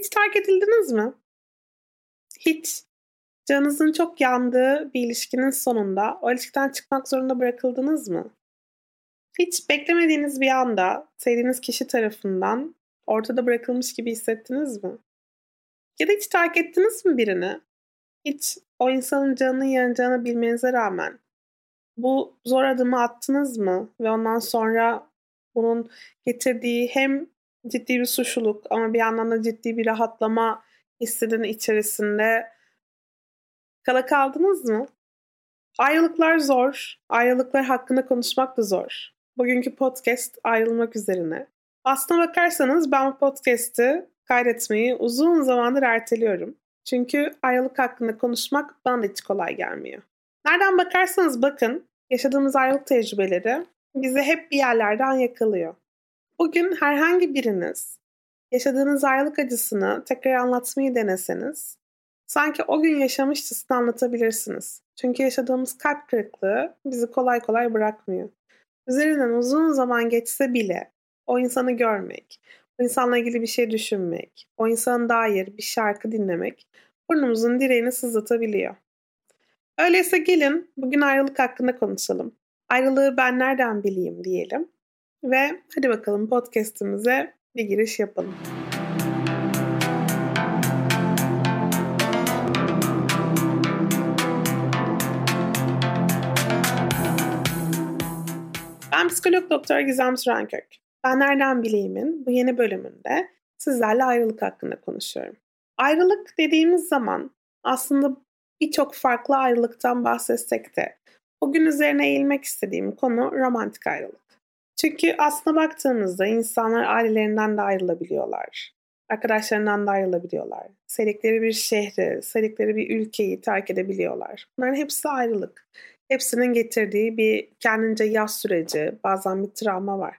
Hiç terk edildiniz mi? Hiç canınızın çok yandığı bir ilişkinin sonunda o ilişkiden çıkmak zorunda bırakıldınız mı? Hiç beklemediğiniz bir anda sevdiğiniz kişi tarafından ortada bırakılmış gibi hissettiniz mi? Ya da hiç terk ettiniz mi birini? Hiç o insanın canının yanacağını bilmenize rağmen bu zor adımı attınız mı? Ve ondan sonra bunun getirdiği hem ciddi bir suçluluk ama bir yandan da ciddi bir rahatlama hissinin içerisinde kala kaldınız mı? Ayrılıklar zor. Ayrılıklar hakkında konuşmak da zor. Bugünkü podcast ayrılmak üzerine. Aslına bakarsanız ben bu podcast'i kaydetmeyi uzun zamandır erteliyorum. Çünkü ayrılık hakkında konuşmak bana da hiç kolay gelmiyor. Nereden bakarsanız bakın yaşadığımız ayrılık tecrübeleri bizi hep bir yerlerden yakalıyor. Bugün herhangi biriniz yaşadığınız ayrılık acısını tekrar anlatmayı deneseniz sanki o gün yaşamışçasına anlatabilirsiniz. Çünkü yaşadığımız kalp kırıklığı bizi kolay kolay bırakmıyor. Üzerinden uzun zaman geçse bile o insanı görmek, o insanla ilgili bir şey düşünmek, o insana dair bir şarkı dinlemek burnumuzun direğini sızlatabiliyor. Öyleyse gelin bugün ayrılık hakkında konuşalım. Ayrılığı ben nereden bileyim diyelim. Ve hadi bakalım podcast'imize bir giriş yapalım. Ben psikolog doktor Gizem Sürenkök. Ben Nereden Bileyim'in bu yeni bölümünde sizlerle ayrılık hakkında konuşuyorum. Ayrılık dediğimiz zaman aslında birçok farklı ayrılıktan bahsetsek de bugün üzerine eğilmek istediğim konu romantik ayrılık. Çünkü aslına baktığımızda insanlar ailelerinden de ayrılabiliyorlar. Arkadaşlarından da ayrılabiliyorlar. Sevdikleri bir şehri, sevdikleri bir ülkeyi terk edebiliyorlar. Bunların hepsi ayrılık. Hepsinin getirdiği bir kendince yaz süreci, bazen bir travma var.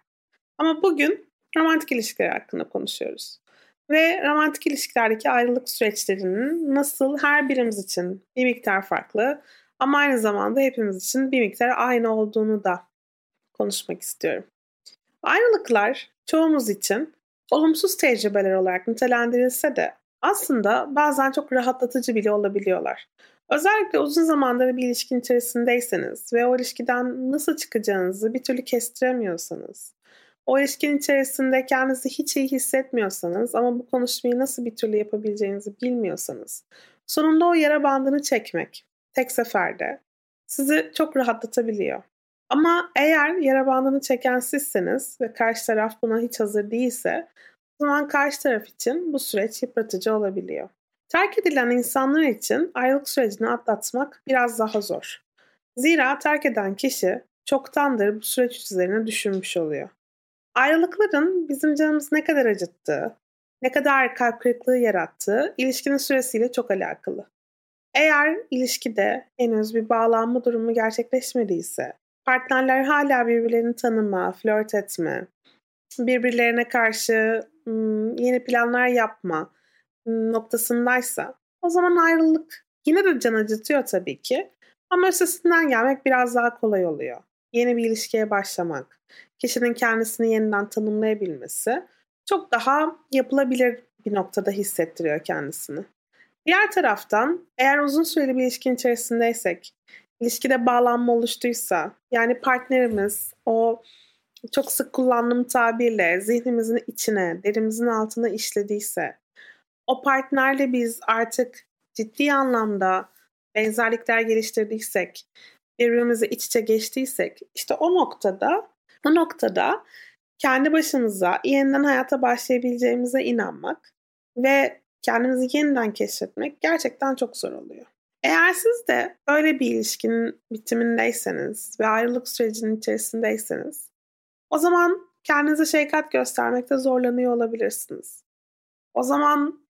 Ama bugün romantik ilişkiler hakkında konuşuyoruz. Ve romantik ilişkilerdeki ayrılık süreçlerinin nasıl her birimiz için bir miktar farklı ama aynı zamanda hepimiz için bir miktar aynı olduğunu da konuşmak istiyorum. Ayrılıklar çoğumuz için olumsuz tecrübeler olarak nitelendirilse de aslında bazen çok rahatlatıcı bile olabiliyorlar. Özellikle uzun zamandır bir ilişkin içerisindeyseniz ve o ilişkiden nasıl çıkacağınızı bir türlü kestiremiyorsanız, o ilişkin içerisinde kendinizi hiç iyi hissetmiyorsanız ama bu konuşmayı nasıl bir türlü yapabileceğinizi bilmiyorsanız, sonunda o yara bandını çekmek tek seferde sizi çok rahatlatabiliyor. Ama eğer yara bandını çeken sizseniz ve karşı taraf buna hiç hazır değilse o zaman karşı taraf için bu süreç yıpratıcı olabiliyor. Terk edilen insanlar için ayrılık sürecini atlatmak biraz daha zor. Zira terk eden kişi çoktandır bu süreç üzerine düşünmüş oluyor. Ayrılıkların bizim canımızı ne kadar acıttığı, ne kadar kalp kırıklığı yarattığı ilişkinin süresiyle çok alakalı. Eğer ilişkide henüz bir bağlanma durumu gerçekleşmediyse, partnerler hala birbirlerini tanıma, flört etme, birbirlerine karşı yeni planlar yapma noktasındaysa o zaman ayrılık yine de can acıtıyor tabii ki ama üstesinden gelmek biraz daha kolay oluyor. Yeni bir ilişkiye başlamak, kişinin kendisini yeniden tanımlayabilmesi çok daha yapılabilir bir noktada hissettiriyor kendisini. Diğer taraftan eğer uzun süreli bir ilişkin içerisindeysek, ilişkide bağlanma oluştuysa, yani partnerimiz o çok sık kullandığım tabirle zihnimizin içine, derimizin altına işlediyse, o partnerle biz artık ciddi anlamda benzerlikler geliştirdiysek, birbirimize iç içe geçtiysek, işte o noktada o noktada kendi başımıza yeniden hayata başlayabileceğimize inanmak ve kendimizi yeniden keşfetmek gerçekten çok zor oluyor. Eğer siz de öyle bir ilişkinin bitimindeyseniz ve ayrılık sürecinin içerisindeyseniz o zaman kendinize şefkat göstermekte zorlanıyor olabilirsiniz. O zaman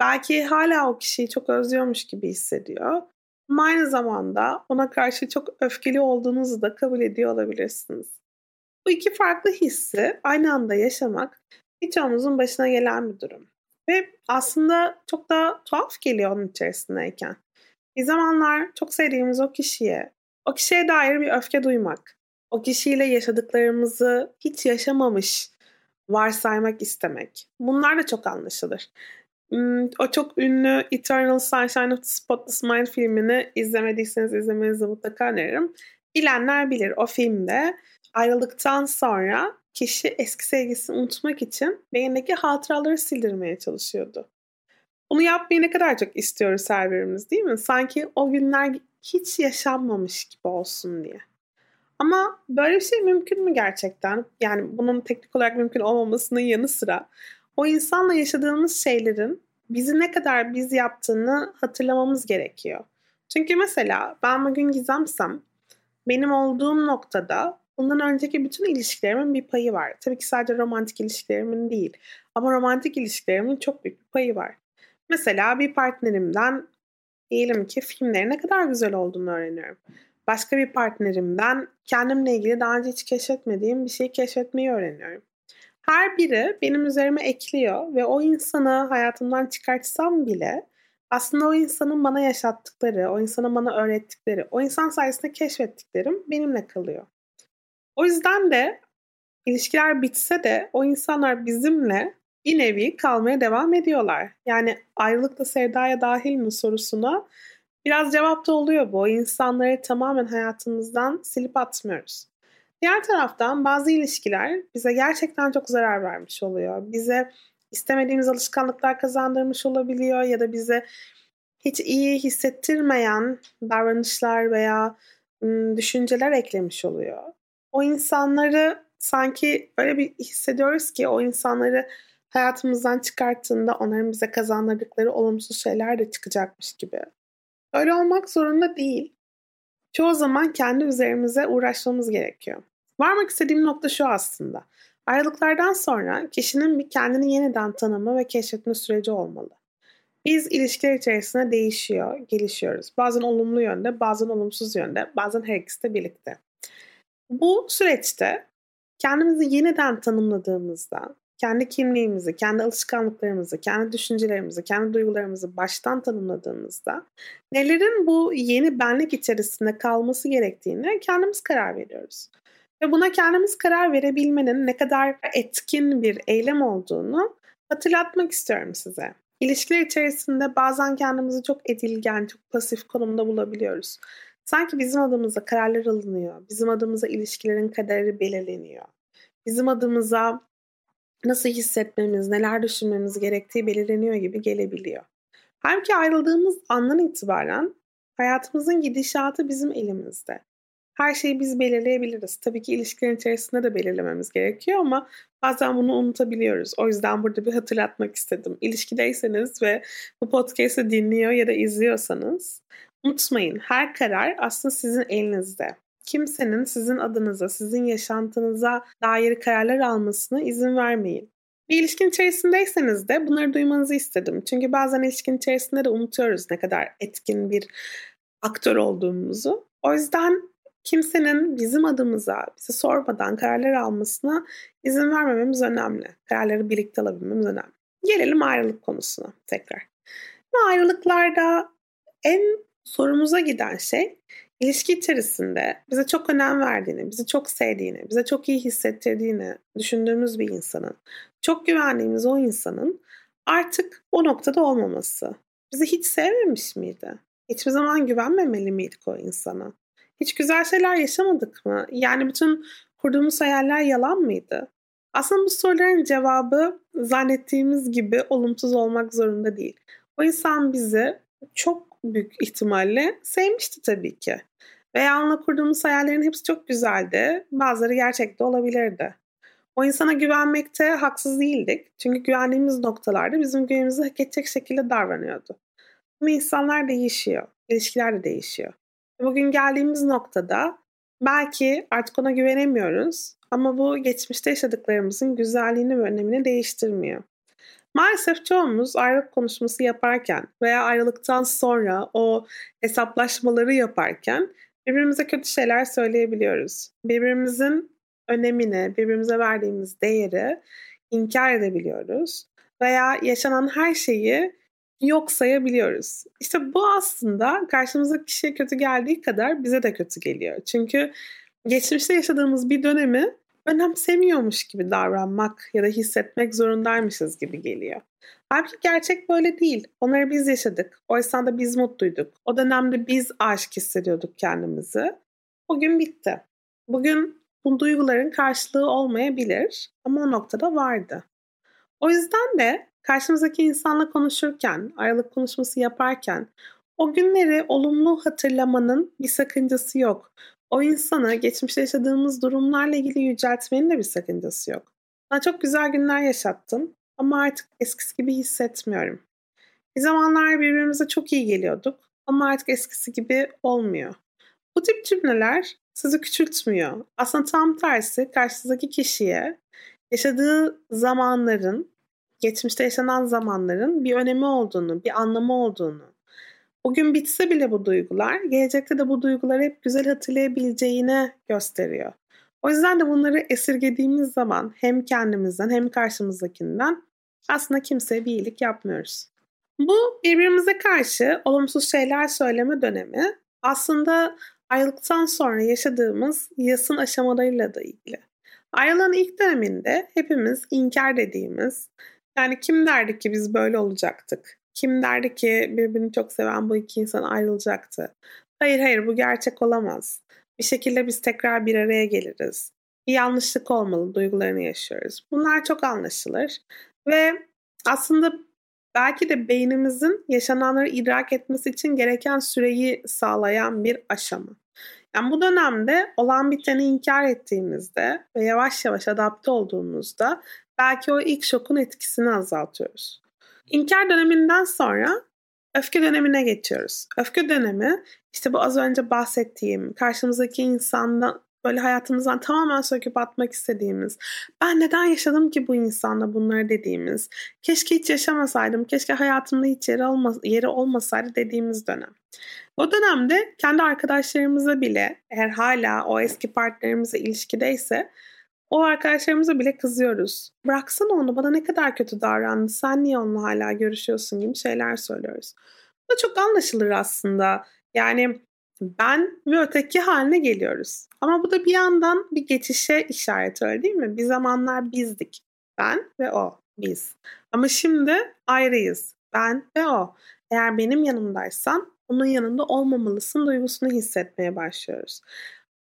belki hala o kişiyi çok özlüyormuş gibi hissediyor. Ama aynı zamanda ona karşı çok öfkeli olduğunuzu da kabul ediyor olabilirsiniz. Bu iki farklı hissi aynı anda yaşamak birçoğumuzun başına gelen bir durum. Ve aslında çok da tuhaf geliyor onun içerisindeyken. Bir zamanlar çok sevdiğimiz o kişiye, o kişiye dair bir öfke duymak, o kişiyle yaşadıklarımızı hiç yaşamamış varsaymak istemek. Bunlar da çok anlaşılır. hmm, o çok ünlü Eternal Sunshine of the Spotless Mind filmini izlemediyseniz izlemenizi mutlaka öneririm. Bilenler bilir o filmde ayrıldıktan sonra kişi eski sevgisini unutmak için beyindeki hatıraları sildirmeye çalışıyordu. Bunu yapmayı ne kadar çok istiyoruz her birimiz değil mi? Sanki o günler hiç yaşanmamış gibi olsun diye. Ama böyle bir şey mümkün mü gerçekten? Yani bunun teknik olarak mümkün olmamasının yanı sıra o insanla yaşadığımız şeylerin bizi ne kadar biz yaptığını hatırlamamız gerekiyor. Çünkü mesela ben bugün gizemsem benim olduğum noktada bundan önceki bütün ilişkilerimin bir payı var. Tabii ki sadece romantik ilişkilerimin değil. Ama romantik ilişkilerimin çok büyük bir payı var. Mesela bir partnerimden diyelim ki filmlerin ne kadar güzel olduğunu öğreniyorum. Başka bir partnerimden kendimle ilgili daha önce hiç keşfetmediğim bir şeyi keşfetmeyi öğreniyorum. Her biri benim üzerime ekliyor ve o insanı hayatımdan çıkartsam bile aslında o insanın bana yaşattıkları, o insanın bana öğrettikleri, o insan sayesinde keşfettiklerim benimle kalıyor. O yüzden de ilişkiler bitse de o insanlar bizimle bir nevi kalmaya devam ediyorlar. Yani ayrılık da sevdaya dahil mi sorusuna biraz cevap da oluyor bu. İnsanları tamamen hayatımızdan silip atmıyoruz. Diğer taraftan bazı ilişkiler bize gerçekten çok zarar vermiş oluyor. Bize istemediğimiz alışkanlıklar kazandırmış olabiliyor ya da bize hiç iyi hissettirmeyen davranışlar veya düşünceler eklemiş oluyor. O insanları sanki öyle bir hissediyoruz ki o insanları hayatımızdan çıkarttığında onların bize kazandırdıkları olumsuz şeyler de çıkacakmış gibi. Öyle olmak zorunda değil. Çoğu zaman kendi üzerimize uğraşmamız gerekiyor. Varmak istediğim nokta şu aslında. Ayrılıklardan sonra kişinin bir kendini yeniden tanıma ve keşfetme süreci olmalı. Biz ilişkiler içerisinde değişiyor, gelişiyoruz. Bazen olumlu yönde, bazen olumsuz yönde, bazen her ikisi de birlikte. Bu süreçte kendimizi yeniden tanımladığımızda, kendi kimliğimizi, kendi alışkanlıklarımızı, kendi düşüncelerimizi, kendi duygularımızı baştan tanımladığımızda nelerin bu yeni benlik içerisinde kalması gerektiğini kendimiz karar veriyoruz. Ve buna kendimiz karar verebilmenin ne kadar etkin bir eylem olduğunu hatırlatmak istiyorum size. İlişkiler içerisinde bazen kendimizi çok edilgen, çok pasif konumda bulabiliyoruz. Sanki bizim adımıza kararlar alınıyor. Bizim adımıza ilişkilerin kaderi belirleniyor. Bizim adımıza nasıl hissetmemiz, neler düşünmemiz gerektiği belirleniyor gibi gelebiliyor. Halbuki ayrıldığımız andan itibaren hayatımızın gidişatı bizim elimizde. Her şeyi biz belirleyebiliriz. Tabii ki ilişkilerin içerisinde de belirlememiz gerekiyor ama bazen bunu unutabiliyoruz. O yüzden burada bir hatırlatmak istedim. İlişkideyseniz ve bu podcast'ı dinliyor ya da izliyorsanız unutmayın her karar aslında sizin elinizde kimsenin sizin adınıza, sizin yaşantınıza dair kararlar almasına izin vermeyin. Bir ilişkin içerisindeyseniz de bunları duymanızı istedim. Çünkü bazen ilişkin içerisinde de unutuyoruz ne kadar etkin bir aktör olduğumuzu. O yüzden kimsenin bizim adımıza, bize sormadan kararlar almasına izin vermememiz önemli. Kararları birlikte alabilmemiz önemli. Gelelim ayrılık konusuna tekrar. Ayrılıklarda en sorumuza giden şey ilişki içerisinde bize çok önem verdiğini, bizi çok sevdiğini, bize çok iyi hissettirdiğini düşündüğümüz bir insanın, çok güvendiğimiz o insanın artık o noktada olmaması. Bizi hiç sevmemiş miydi? Hiçbir zaman güvenmemeli miydik o insana? Hiç güzel şeyler yaşamadık mı? Yani bütün kurduğumuz hayaller yalan mıydı? Aslında bu soruların cevabı zannettiğimiz gibi olumsuz olmak zorunda değil. O insan bizi çok büyük ihtimalle sevmişti tabii ki. Veya onunla kurduğumuz hayallerin hepsi çok güzeldi. Bazıları gerçekte olabilirdi. O insana güvenmekte haksız değildik. Çünkü güvendiğimiz noktalarda bizim güvenimizi hak edecek şekilde davranıyordu. Ama insanlar değişiyor. İlişkiler de değişiyor. Bugün geldiğimiz noktada belki artık ona güvenemiyoruz. Ama bu geçmişte yaşadıklarımızın güzelliğini ve önemini değiştirmiyor. Maalesef çoğumuz ayrılık konuşması yaparken veya ayrılıktan sonra o hesaplaşmaları yaparken birbirimize kötü şeyler söyleyebiliyoruz. Birbirimizin önemini, birbirimize verdiğimiz değeri inkar edebiliyoruz veya yaşanan her şeyi yok sayabiliyoruz. İşte bu aslında karşımıza kişiye kötü geldiği kadar bize de kötü geliyor. Çünkü geçmişte yaşadığımız bir dönemi önemsemiyormuş gibi davranmak ya da hissetmek zorundaymışız gibi geliyor. Halbuki gerçek böyle değil. Onları biz yaşadık. O esnada biz mutluyduk. O dönemde biz aşk hissediyorduk kendimizi. Bugün bitti. Bugün bu duyguların karşılığı olmayabilir ama o noktada vardı. O yüzden de karşımızdaki insanla konuşurken, ayrılık konuşması yaparken o günleri olumlu hatırlamanın bir sakıncası yok. O insanı geçmişte yaşadığımız durumlarla ilgili yüceltmenin de bir sakıncası yok. Bana çok güzel günler yaşattın ama artık eskisi gibi hissetmiyorum. Bir zamanlar birbirimize çok iyi geliyorduk ama artık eskisi gibi olmuyor. Bu tip cümleler sizi küçültmüyor. Aslında tam tersi karşınızdaki kişiye yaşadığı zamanların, geçmişte yaşanan zamanların bir önemi olduğunu, bir anlamı olduğunu, bugün bitse bile bu duygular, gelecekte de bu duyguları hep güzel hatırlayabileceğini gösteriyor. O yüzden de bunları esirgediğimiz zaman hem kendimizden hem karşımızdakinden aslında kimseye bir iyilik yapmıyoruz. Bu birbirimize karşı olumsuz şeyler söyleme dönemi aslında ayrılıktan sonra yaşadığımız yasın aşamalarıyla da ilgili. Ayrılığın ilk döneminde hepimiz inkar dediğimiz, yani kim derdi ki biz böyle olacaktık? Kim derdi ki birbirini çok seven bu iki insan ayrılacaktı? Hayır hayır bu gerçek olamaz. Bir şekilde biz tekrar bir araya geliriz. Bir yanlışlık olmalı duygularını yaşıyoruz. Bunlar çok anlaşılır. Ve aslında belki de beynimizin yaşananları idrak etmesi için gereken süreyi sağlayan bir aşama. Yani bu dönemde olan biteni inkar ettiğimizde ve yavaş yavaş adapte olduğumuzda belki o ilk şokun etkisini azaltıyoruz. İnkar döneminden sonra öfke dönemine geçiyoruz. Öfke dönemi işte bu az önce bahsettiğim karşımızdaki insandan böyle hayatımızdan tamamen söküp atmak istediğimiz, ben neden yaşadım ki bu insanla bunları dediğimiz, keşke hiç yaşamasaydım, keşke hayatımda hiç yeri, olma, yeri olmasaydı dediğimiz dönem. O dönemde kendi arkadaşlarımıza bile eğer hala o eski partnerimizle ilişkideyse o arkadaşlarımıza bile kızıyoruz. Bıraksana onu bana ne kadar kötü davrandı sen niye onunla hala görüşüyorsun gibi şeyler söylüyoruz. Bu da çok anlaşılır aslında. Yani ben ve öteki haline geliyoruz. Ama bu da bir yandan bir geçişe işaret öyle değil mi? Bir zamanlar bizdik. Ben ve o. Biz. Ama şimdi ayrıyız. Ben ve o. Eğer benim yanımdaysan onun yanında olmamalısın duygusunu hissetmeye başlıyoruz.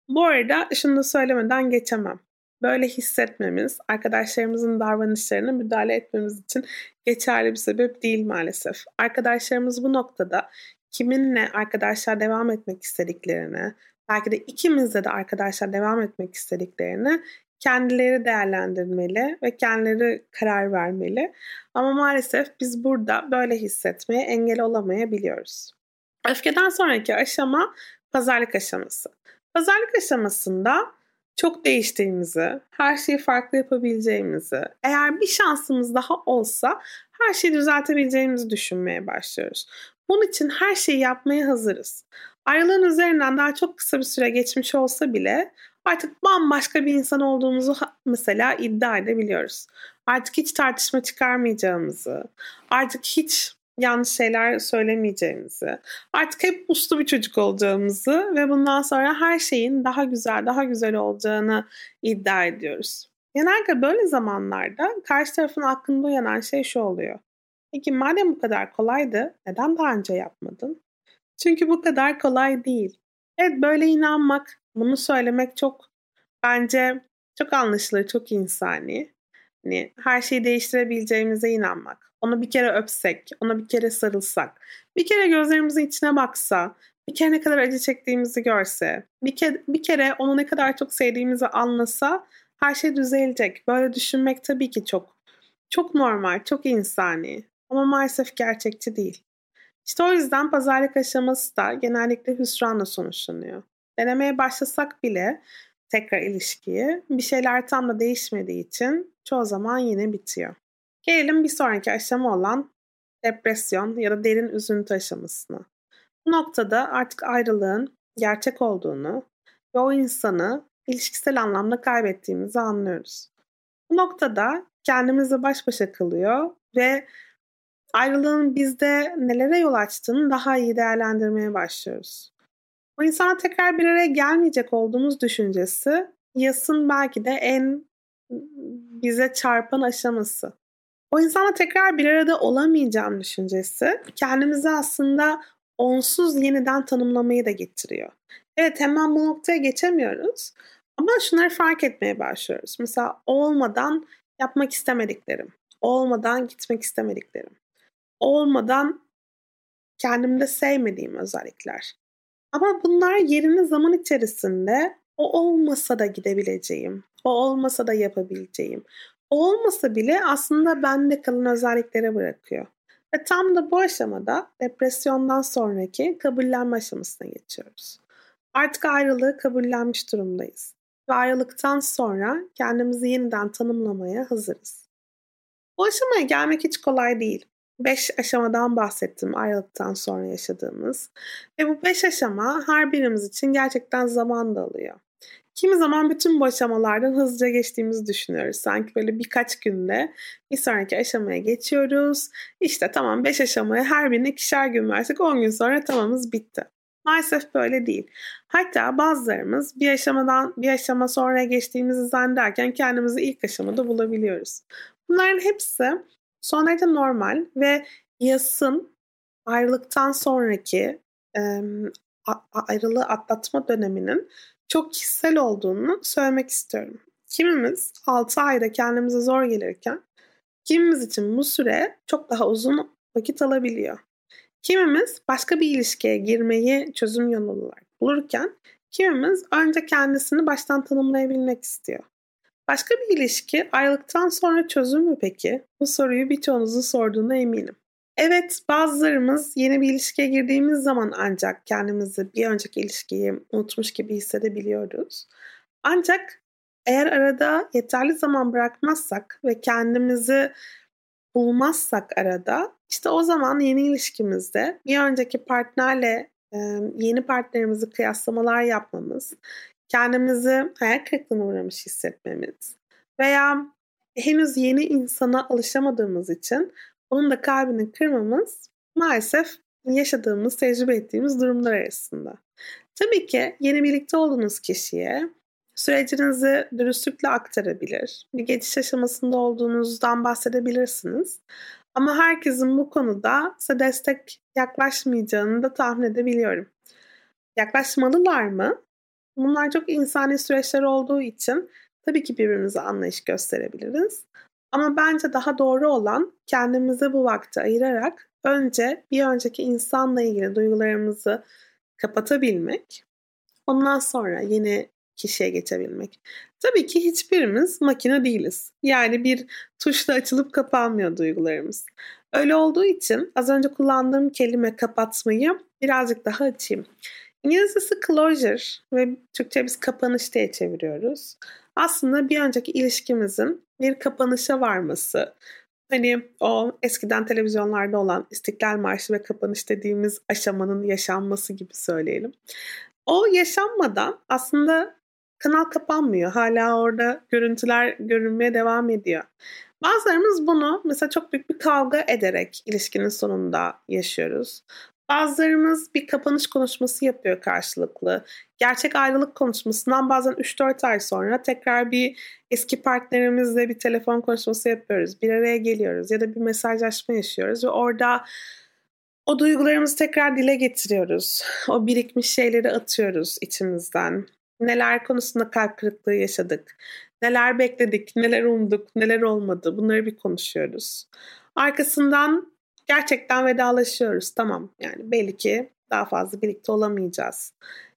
Bu arada şunu da söylemeden geçemem. Böyle hissetmemiz arkadaşlarımızın davranışlarına müdahale etmemiz için geçerli bir sebep değil maalesef. Arkadaşlarımız bu noktada kiminle arkadaşlar devam etmek istediklerini, belki de ikimizle de arkadaşlar devam etmek istediklerini kendileri değerlendirmeli ve kendileri karar vermeli. Ama maalesef biz burada böyle hissetmeye engel olamayabiliyoruz. Öfkeden sonraki aşama pazarlık aşaması. Pazarlık aşamasında çok değiştiğimizi, her şeyi farklı yapabileceğimizi, eğer bir şansımız daha olsa her şeyi düzeltebileceğimizi düşünmeye başlıyoruz. Bunun için her şeyi yapmaya hazırız. Ayrılığın üzerinden daha çok kısa bir süre geçmiş olsa bile artık bambaşka bir insan olduğumuzu mesela iddia edebiliyoruz. Artık hiç tartışma çıkarmayacağımızı, artık hiç yanlış şeyler söylemeyeceğimizi, artık hep uslu bir çocuk olacağımızı ve bundan sonra her şeyin daha güzel, daha güzel olacağını iddia ediyoruz. Genelde böyle zamanlarda karşı tarafın aklında uyanan şey şu oluyor. Peki madem bu kadar kolaydı neden daha önce yapmadın? Çünkü bu kadar kolay değil. Evet böyle inanmak, bunu söylemek çok bence çok anlaşılır, çok insani. Hani her şeyi değiştirebileceğimize inanmak. Onu bir kere öpsek, ona bir kere sarılsak, bir kere gözlerimizin içine baksa, bir kere ne kadar acı çektiğimizi görse, bir kere, bir kere onu ne kadar çok sevdiğimizi anlasa her şey düzelecek. Böyle düşünmek tabii ki çok çok normal, çok insani. Ama maalesef gerçekçi değil. İşte o yüzden pazarlık aşaması da genellikle hüsranla sonuçlanıyor. Denemeye başlasak bile tekrar ilişkiyi bir şeyler tam da değişmediği için çoğu zaman yine bitiyor. Gelelim bir sonraki aşama olan depresyon ya da derin üzüntü aşamasına. Bu noktada artık ayrılığın gerçek olduğunu ve o insanı ilişkisel anlamda kaybettiğimizi anlıyoruz. Bu noktada kendimizle baş başa kalıyor ve ayrılığın bizde nelere yol açtığını daha iyi değerlendirmeye başlıyoruz. O insana tekrar bir araya gelmeyecek olduğumuz düşüncesi yasın belki de en bize çarpan aşaması. O insanla tekrar bir arada olamayacağım düşüncesi kendimizi aslında onsuz yeniden tanımlamayı da getiriyor. Evet hemen bu noktaya geçemiyoruz ama şunları fark etmeye başlıyoruz. Mesela olmadan yapmak istemediklerim, olmadan gitmek istemediklerim, olmadan kendimde sevmediğim özellikler. Ama bunlar yerini zaman içerisinde o olmasa da gidebileceğim, o olmasa da yapabileceğim, olmasa bile aslında bende kalan özelliklere bırakıyor. Ve tam da bu aşamada depresyondan sonraki kabullenme aşamasına geçiyoruz. Artık ayrılığı kabullenmiş durumdayız. Ve ayrılıktan sonra kendimizi yeniden tanımlamaya hazırız. Bu aşamaya gelmek hiç kolay değil. Beş aşamadan bahsettim ayrılıktan sonra yaşadığımız. Ve bu beş aşama her birimiz için gerçekten zaman da alıyor. Kimi zaman bütün bu aşamalardan hızlıca geçtiğimizi düşünüyoruz. Sanki böyle birkaç günde bir sonraki aşamaya geçiyoruz. İşte tamam 5 aşamaya her birine ikişer gün versek 10 gün sonra tamamız bitti. Maalesef böyle değil. Hatta bazılarımız bir aşamadan bir aşama sonra geçtiğimizi zannederken kendimizi ilk aşamada bulabiliyoruz. Bunların hepsi son derece normal ve yasın ayrılıktan sonraki ayrılığı atlatma döneminin çok kişisel olduğunu söylemek istiyorum. Kimimiz 6 ayda kendimize zor gelirken kimimiz için bu süre çok daha uzun vakit alabiliyor. Kimimiz başka bir ilişkiye girmeyi çözüm yolu olarak bulurken kimimiz önce kendisini baştan tanımlayabilmek istiyor. Başka bir ilişki ayrılıktan sonra çözüm mü peki? Bu soruyu birçoğunuzun sorduğuna eminim. Evet bazılarımız yeni bir ilişkiye girdiğimiz zaman ancak kendimizi bir önceki ilişkiyi unutmuş gibi hissedebiliyoruz. Ancak eğer arada yeterli zaman bırakmazsak ve kendimizi bulmazsak arada işte o zaman yeni ilişkimizde bir önceki partnerle yeni partnerimizi kıyaslamalar yapmamız, kendimizi hayal kırıklığına uğramış hissetmemiz veya henüz yeni insana alışamadığımız için onun da kalbini kırmamız maalesef yaşadığımız, tecrübe ettiğimiz durumlar arasında. Tabii ki yeni birlikte olduğunuz kişiye sürecinizi dürüstlükle aktarabilir. Bir geçiş aşamasında olduğunuzdan bahsedebilirsiniz. Ama herkesin bu konuda size destek yaklaşmayacağını da tahmin edebiliyorum. Yaklaşmalılar mı? Bunlar çok insani süreçler olduğu için tabii ki birbirimize anlayış gösterebiliriz. Ama bence daha doğru olan kendimize bu vakti ayırarak önce bir önceki insanla ilgili duygularımızı kapatabilmek, ondan sonra yeni kişiye geçebilmek. Tabii ki hiçbirimiz makine değiliz. Yani bir tuşla açılıp kapanmıyor duygularımız. Öyle olduğu için az önce kullandığım kelime kapatmayı birazcık daha açayım. İngilizcesi closure ve Türkçe biz kapanış diye çeviriyoruz. Aslında bir önceki ilişkimizin bir kapanışa varması. Hani o eskiden televizyonlarda olan İstiklal Marşı ve kapanış dediğimiz aşamanın yaşanması gibi söyleyelim. O yaşanmadan aslında kanal kapanmıyor. Hala orada görüntüler görünmeye devam ediyor. Bazılarımız bunu mesela çok büyük bir kavga ederek ilişkinin sonunda yaşıyoruz. Bazılarımız bir kapanış konuşması yapıyor karşılıklı. Gerçek ayrılık konuşmasından bazen 3-4 ay sonra tekrar bir eski partnerimizle bir telefon konuşması yapıyoruz. Bir araya geliyoruz ya da bir mesajlaşma yaşıyoruz ve orada o duygularımızı tekrar dile getiriyoruz. O birikmiş şeyleri atıyoruz içimizden. Neler konusunda kalp kırıklığı yaşadık. Neler bekledik, neler umduk, neler olmadı. Bunları bir konuşuyoruz. Arkasından gerçekten vedalaşıyoruz. Tamam yani belli ki daha fazla birlikte olamayacağız.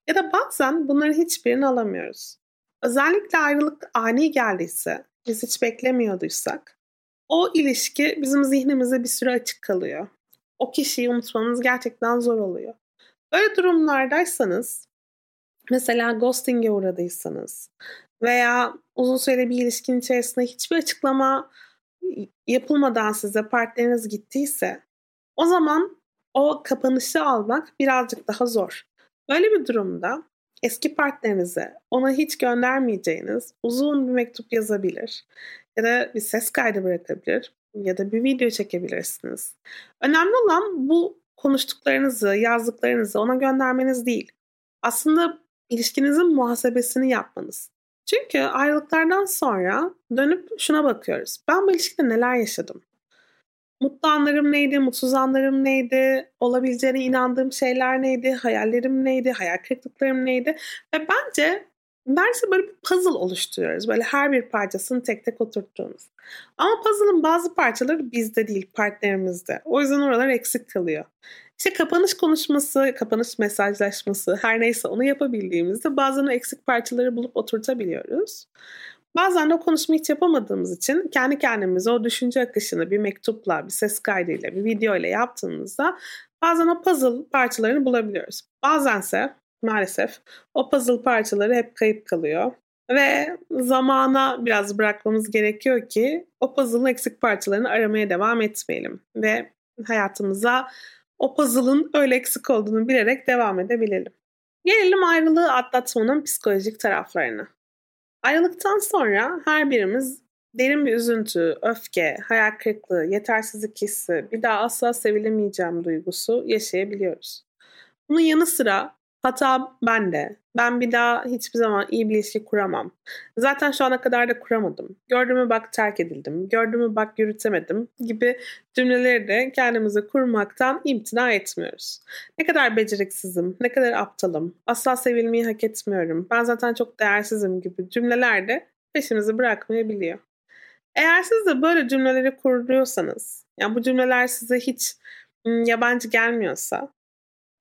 Ya da bazen bunların hiçbirini alamıyoruz. Özellikle ayrılık ani geldiyse, biz hiç beklemiyorduysak, o ilişki bizim zihnimize bir süre açık kalıyor. O kişiyi unutmanız gerçekten zor oluyor. Böyle durumlardaysanız, mesela ghosting'e uğradıysanız veya uzun süreli bir ilişkinin içerisinde hiçbir açıklama yapılmadan size partneriniz gittiyse o zaman o kapanışı almak birazcık daha zor. Böyle bir durumda eski partnerinize ona hiç göndermeyeceğiniz uzun bir mektup yazabilir ya da bir ses kaydı bırakabilir ya da bir video çekebilirsiniz. Önemli olan bu konuştuklarınızı, yazdıklarınızı ona göndermeniz değil. Aslında ilişkinizin muhasebesini yapmanız. Çünkü ayrılıklardan sonra dönüp şuna bakıyoruz. Ben bu ilişkide neler yaşadım? Mutlu anlarım neydi, mutsuz anlarım neydi, olabileceğine inandığım şeyler neydi, hayallerim neydi, hayal kırıklıklarım neydi? Ve bence Derse böyle bir puzzle oluşturuyoruz. Böyle her bir parçasını tek tek oturttuğumuz. Ama puzzle'ın bazı parçaları bizde değil, partnerimizde. O yüzden oralar eksik kalıyor. İşte kapanış konuşması, kapanış mesajlaşması her neyse onu yapabildiğimizde bazen o eksik parçaları bulup oturtabiliyoruz. Bazen de o konuşmayı hiç yapamadığımız için kendi kendimize o düşünce akışını bir mektupla, bir ses kaydıyla, bir video ile yaptığımızda bazen o puzzle parçalarını bulabiliyoruz. Bazense maalesef o puzzle parçaları hep kayıp kalıyor. Ve zamana biraz bırakmamız gerekiyor ki o puzzle'ın eksik parçalarını aramaya devam etmeyelim. Ve hayatımıza o puzzle'ın öyle eksik olduğunu bilerek devam edebilelim. Gelelim ayrılığı atlatmanın psikolojik taraflarına. Ayrılıktan sonra her birimiz derin bir üzüntü, öfke, hayal kırıklığı, yetersizlik hissi, bir daha asla sevilemeyeceğim duygusu yaşayabiliyoruz. Bunun yanı sıra Hata bende. Ben bir daha hiçbir zaman iyi bir ilişki kuramam. Zaten şu ana kadar da kuramadım. Gördüğümü bak terk edildim. Gördüğümü bak yürütemedim gibi cümleleri de kendimize kurmaktan imtina etmiyoruz. Ne kadar beceriksizim, ne kadar aptalım, asla sevilmeyi hak etmiyorum, ben zaten çok değersizim gibi cümleler de peşimizi bırakmayabiliyor. Eğer siz de böyle cümleleri kuruyorsanız, yani bu cümleler size hiç yabancı gelmiyorsa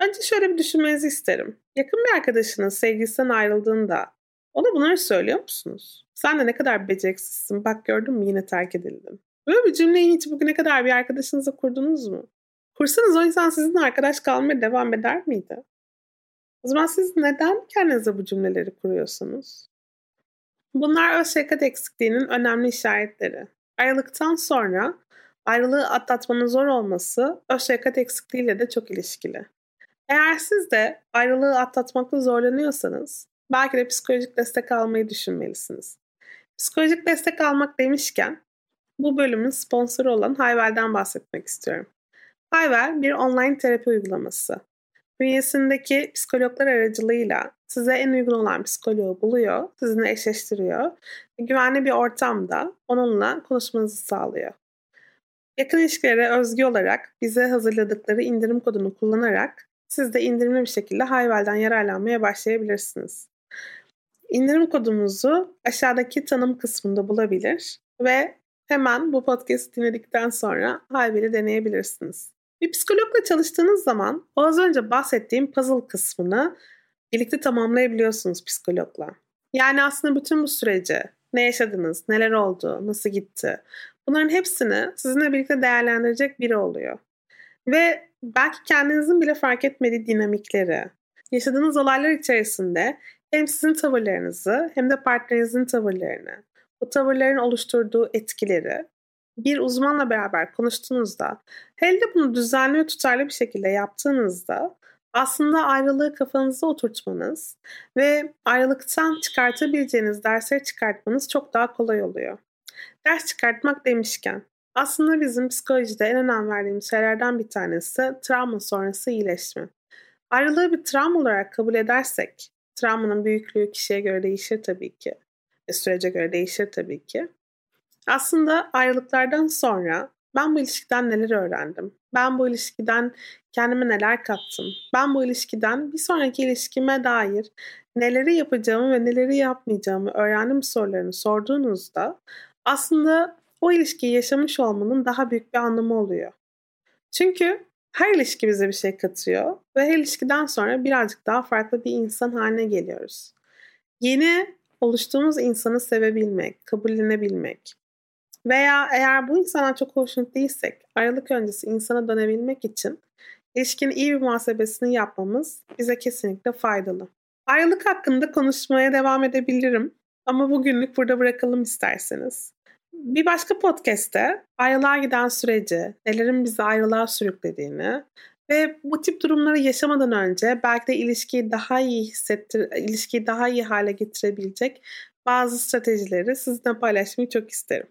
Önce şöyle bir düşünmenizi isterim. Yakın bir arkadaşının sevgilisinden ayrıldığında ona bunları söylüyor musunuz? Sen de ne kadar beceriksizsin bak gördün mü yine terk edildin. Böyle bir cümleyi hiç bugüne kadar bir arkadaşınıza kurdunuz mu? Kursanız o insan sizinle arkadaş kalmaya devam eder miydi? O zaman siz neden kendinize bu cümleleri kuruyorsunuz? Bunlar öz şefkat eksikliğinin önemli işaretleri. Ayrılıktan sonra ayrılığı atlatmanın zor olması öz şefkat eksikliğiyle de çok ilişkili. Eğer siz de ayrılığı atlatmakta zorlanıyorsanız belki de psikolojik destek almayı düşünmelisiniz. Psikolojik destek almak demişken bu bölümün sponsoru olan Hayvel'den bahsetmek istiyorum. Hayvel bir online terapi uygulaması. Bünyesindeki psikologlar aracılığıyla size en uygun olan psikoloğu buluyor, sizinle eşleştiriyor ve güvenli bir ortamda onunla konuşmanızı sağlıyor. Yakın ilişkilere özgü olarak bize hazırladıkları indirim kodunu kullanarak siz de indirimli bir şekilde Hayvel'den yararlanmaya başlayabilirsiniz. İndirim kodumuzu aşağıdaki tanım kısmında bulabilir ve hemen bu podcast dinledikten sonra Hayvel'i deneyebilirsiniz. Bir psikologla çalıştığınız zaman o az önce bahsettiğim puzzle kısmını birlikte tamamlayabiliyorsunuz psikologla. Yani aslında bütün bu süreci ne yaşadınız, neler oldu, nasıl gitti bunların hepsini sizinle birlikte değerlendirecek biri oluyor. Ve belki kendinizin bile fark etmediği dinamikleri, yaşadığınız olaylar içerisinde hem sizin tavırlarınızı hem de partnerinizin tavırlarını, bu tavırların oluşturduğu etkileri bir uzmanla beraber konuştuğunuzda, hele de bunu düzenli ve tutarlı bir şekilde yaptığınızda aslında ayrılığı kafanızda oturtmanız ve ayrılıktan çıkartabileceğiniz dersleri çıkartmanız çok daha kolay oluyor. Ders çıkartmak demişken aslında bizim psikolojide en önem verdiğimiz şeylerden bir tanesi travma sonrası iyileşme. Ayrılığı bir travma olarak kabul edersek, travmanın büyüklüğü kişiye göre değişir tabii ki. Ve sürece göre değişir tabii ki. Aslında ayrılıklardan sonra ben bu ilişkiden neler öğrendim? Ben bu ilişkiden kendime neler kattım? Ben bu ilişkiden bir sonraki ilişkime dair neleri yapacağımı ve neleri yapmayacağımı öğrendim sorularını sorduğunuzda aslında o ilişkiyi yaşamış olmanın daha büyük bir anlamı oluyor. Çünkü her ilişki bize bir şey katıyor ve her ilişkiden sonra birazcık daha farklı bir insan haline geliyoruz. Yeni oluştuğumuz insanı sevebilmek, kabullenebilmek veya eğer bu insandan çok hoşnut değilsek ayrılık öncesi insana dönebilmek için ilişkinin iyi bir muhasebesini yapmamız bize kesinlikle faydalı. Ayrılık hakkında konuşmaya devam edebilirim ama bugünlük burada bırakalım isterseniz. Bir başka podcast'te ayrılığa giden süreci, nelerin bizi ayrılığa sürüklediğini ve bu tip durumları yaşamadan önce belki de ilişkiyi daha iyi hissettir, ilişkiyi daha iyi hale getirebilecek bazı stratejileri sizinle paylaşmayı çok isterim.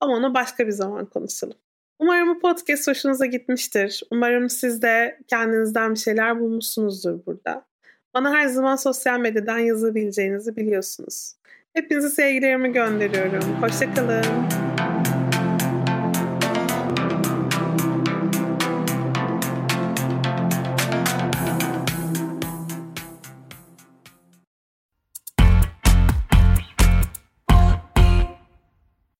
Ama onu başka bir zaman konuşalım. Umarım bu podcast hoşunuza gitmiştir. Umarım siz de kendinizden bir şeyler bulmuşsunuzdur burada. Bana her zaman sosyal medyadan yazabileceğinizi biliyorsunuz. Hepinizi sevgilerimi gönderiyorum. Hoşçakalın.